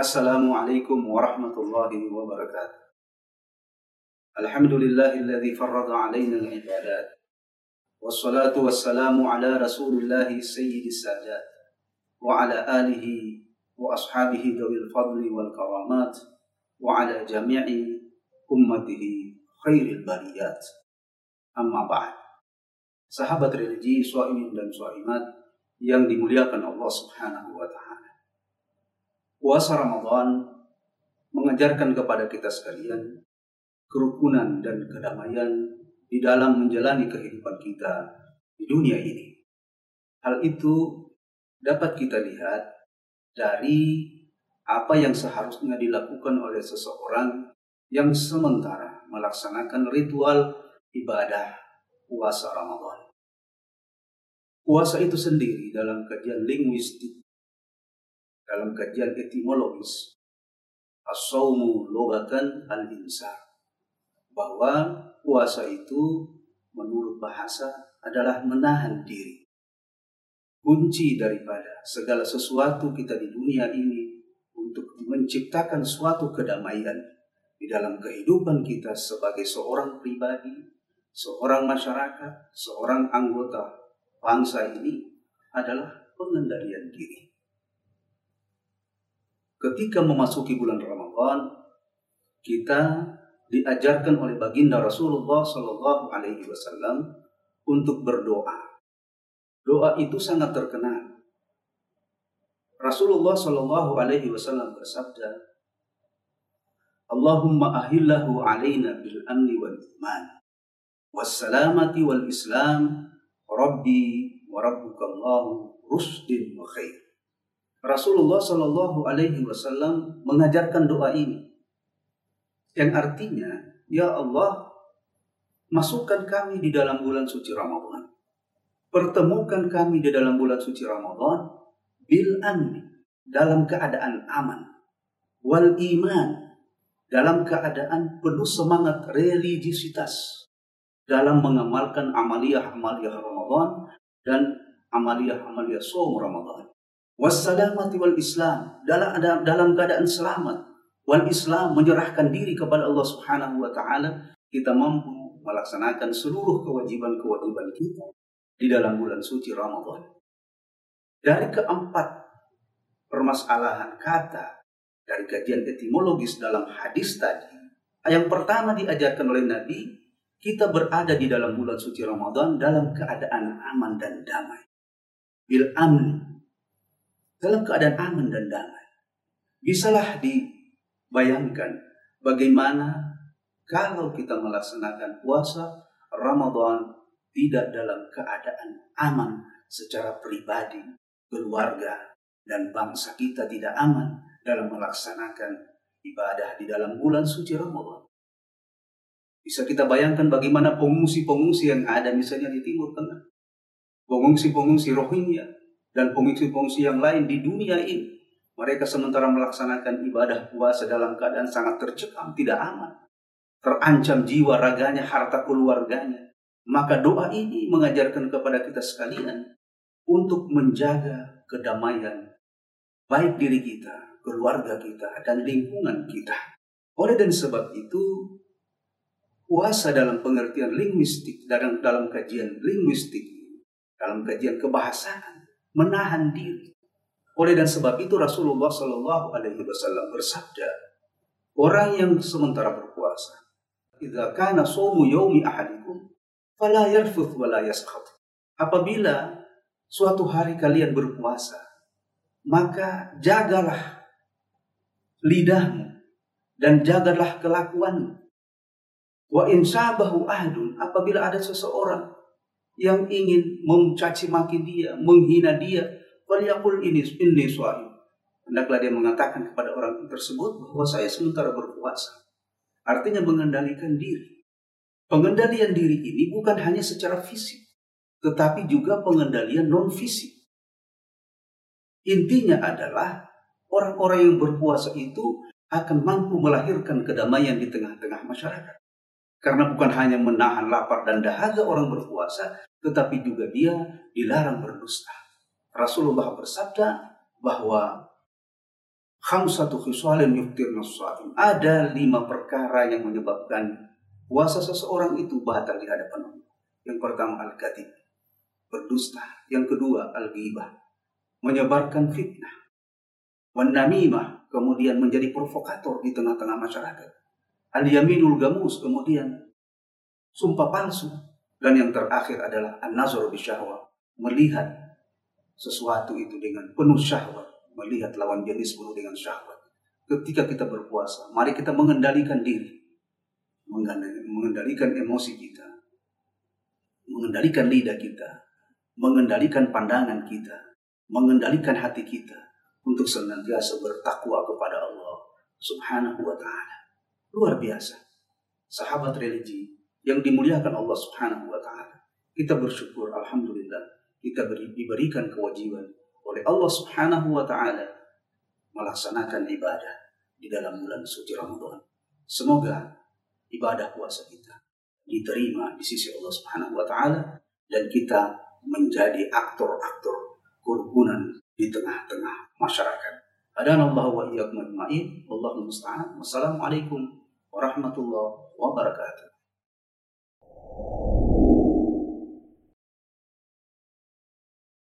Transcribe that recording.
السلام عليكم ورحمة الله وبركاته. الحمد لله الذي فرض علينا العبادات والصلاة والسلام على رسول الله سيد السادات وعلى آله وأصحابه ذوي الفضل والكرامات وعلى جميع أمته خير البريات. أما بعد صحابة رجي صائمين dan صائمات yang dimuliakan Allah سبحانه وتعالى Puasa Ramadan mengajarkan kepada kita sekalian kerukunan dan kedamaian di dalam menjalani kehidupan kita di dunia ini. Hal itu dapat kita lihat dari apa yang seharusnya dilakukan oleh seseorang yang sementara melaksanakan ritual ibadah puasa Ramadan. Puasa itu sendiri dalam kajian linguistik dalam kajian etimologis as-saumu logatan al-insar bahwa puasa itu menurut bahasa adalah menahan diri. Kunci daripada segala sesuatu kita di dunia ini untuk menciptakan suatu kedamaian di dalam kehidupan kita sebagai seorang pribadi, seorang masyarakat, seorang anggota bangsa ini adalah pengendalian diri ketika memasuki bulan Ramadan kita diajarkan oleh baginda Rasulullah Shallallahu Alaihi Wasallam untuk berdoa. Doa itu sangat terkenal. Rasulullah Shallallahu Alaihi Wasallam bersabda, Allahumma ahillahu alaina bil amni wal iman wassalamati wal islam rabbi wa rabbuka Allahu rusdin wa khair. Rasulullah Shallallahu Alaihi Wasallam mengajarkan doa ini, yang artinya, ya Allah, masukkan kami di dalam bulan suci Ramadan, pertemukan kami di dalam bulan suci Ramadan bil amni dalam keadaan aman, wal iman dalam keadaan penuh semangat religiusitas. Dalam mengamalkan amaliyah-amaliyah Ramadan dan amaliyah-amaliyah som Ramadan wassalamati wal Islam dalam dalam keadaan selamat wal Islam menyerahkan diri kepada Allah Subhanahu wa taala kita mampu melaksanakan seluruh kewajiban-kewajiban kita di dalam bulan suci Ramadan. Dari keempat permasalahan kata dari kajian etimologis dalam hadis tadi, yang pertama diajarkan oleh Nabi, kita berada di dalam bulan suci Ramadan dalam keadaan aman dan damai. Bil amni, dalam keadaan aman dan damai. Bisalah dibayangkan bagaimana kalau kita melaksanakan puasa Ramadan tidak dalam keadaan aman secara pribadi, keluarga, dan bangsa kita tidak aman dalam melaksanakan ibadah di dalam bulan suci Ramadan. Bisa kita bayangkan bagaimana pengungsi-pengungsi yang ada misalnya di Timur Tengah. Pengungsi-pengungsi Rohingya dan pengungsi-pengungsi yang lain di dunia ini. Mereka sementara melaksanakan ibadah puasa dalam keadaan sangat tercekam, tidak aman. Terancam jiwa raganya, harta keluarganya. Maka doa ini mengajarkan kepada kita sekalian untuk menjaga kedamaian baik diri kita, keluarga kita, dan lingkungan kita. Oleh dan sebab itu, puasa dalam pengertian linguistik, dalam, dalam kajian linguistik, dalam kajian kebahasaan, menahan diri. Oleh dan sebab itu Rasulullah Shallallahu Alaihi Wasallam bersabda, orang yang sementara berpuasa, jika kana somu yomi ahadikum, fala yarfuth wala yaskhat. Apabila suatu hari kalian berpuasa, maka jagalah lidahmu dan jagalah kelakuanmu. Wa insabahu ahdun apabila ada seseorang yang ingin mencaci maki dia, menghina dia, waliyakul ini inni suami. Hendaklah dia mengatakan kepada orang tersebut bahwa saya sementara berpuasa. Artinya mengendalikan diri. Pengendalian diri ini bukan hanya secara fisik, tetapi juga pengendalian non fisik. Intinya adalah orang-orang yang berpuasa itu akan mampu melahirkan kedamaian di tengah-tengah masyarakat. Karena bukan hanya menahan lapar dan dahaga orang berpuasa, tetapi juga dia dilarang berdusta. Rasulullah bersabda bahwa. Ada lima perkara yang menyebabkan puasa seseorang itu batal di hadapan Allah. Yang pertama al-kadhib, berdusta. Yang kedua al-ghibah, menyebarkan fitnah. Wan kemudian menjadi provokator di tengah-tengah masyarakat. Al-yaminul gamus, kemudian sumpah palsu. Dan yang terakhir adalah an-nazar bisyahwa, melihat sesuatu itu dengan penuh syahwat melihat lawan jenis penuh dengan syahwat. Ketika kita berpuasa, mari kita mengendalikan diri, mengendalikan emosi kita, mengendalikan lidah kita, mengendalikan pandangan kita, mengendalikan hati kita untuk senantiasa bertakwa kepada Allah Subhanahu wa taala. Luar biasa. Sahabat religi yang dimuliakan Allah Subhanahu wa taala. Kita bersyukur alhamdulillah kita diberikan kewajiban oleh Allah Subhanahu wa taala melaksanakan ibadah di dalam bulan suci Ramadan. Semoga ibadah puasa kita diterima di sisi Allah Subhanahu wa taala dan kita menjadi aktor-aktor kerukunan di tengah-tengah masyarakat. Adana Allah wa iyyakum ajma'in. Wallahu musta'an. Wassalamualaikum warahmatullahi wabarakatuh.